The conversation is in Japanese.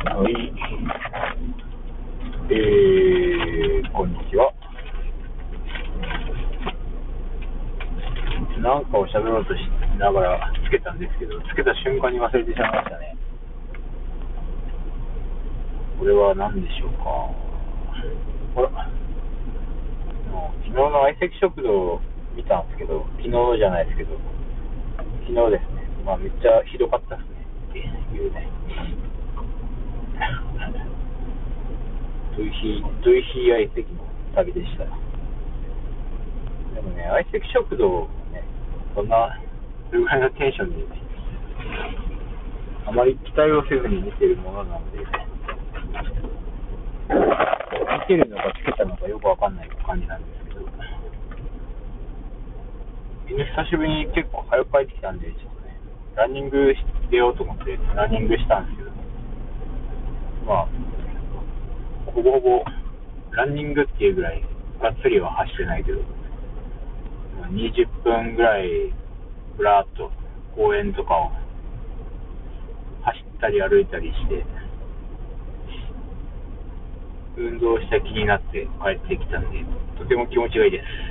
はい。えー、こんにちは。なんかを喋ろうとしながらつけたんですけど、つけた瞬間に忘れてしまいましたね。これは何でしょうか。ほら、昨日の相席食堂見たんですけど、昨日じゃないですけど、昨日ですね、まあめっちゃひどかったですねっていうね。ドイヒー、ドイヒー相席の旅でした。でもね、相席食堂ね、そんな、それぐらいのテンションで、ね、あまり期待をせずに見てるものなので、見てるのかつけたのかよくわかんない感じなんですけど、久しぶりに結構早く帰ってきたんで、ちょっとね、ランニング出ようと思ってランニングしたんですけど、まあ、ほぼほぼランニングっていうぐらい、がっつりは走ってないけど、20分ぐらい、ぶらっと公園とかを走ったり歩いたりして、運動した気になって帰ってきたんで、とても気持ちがいいです。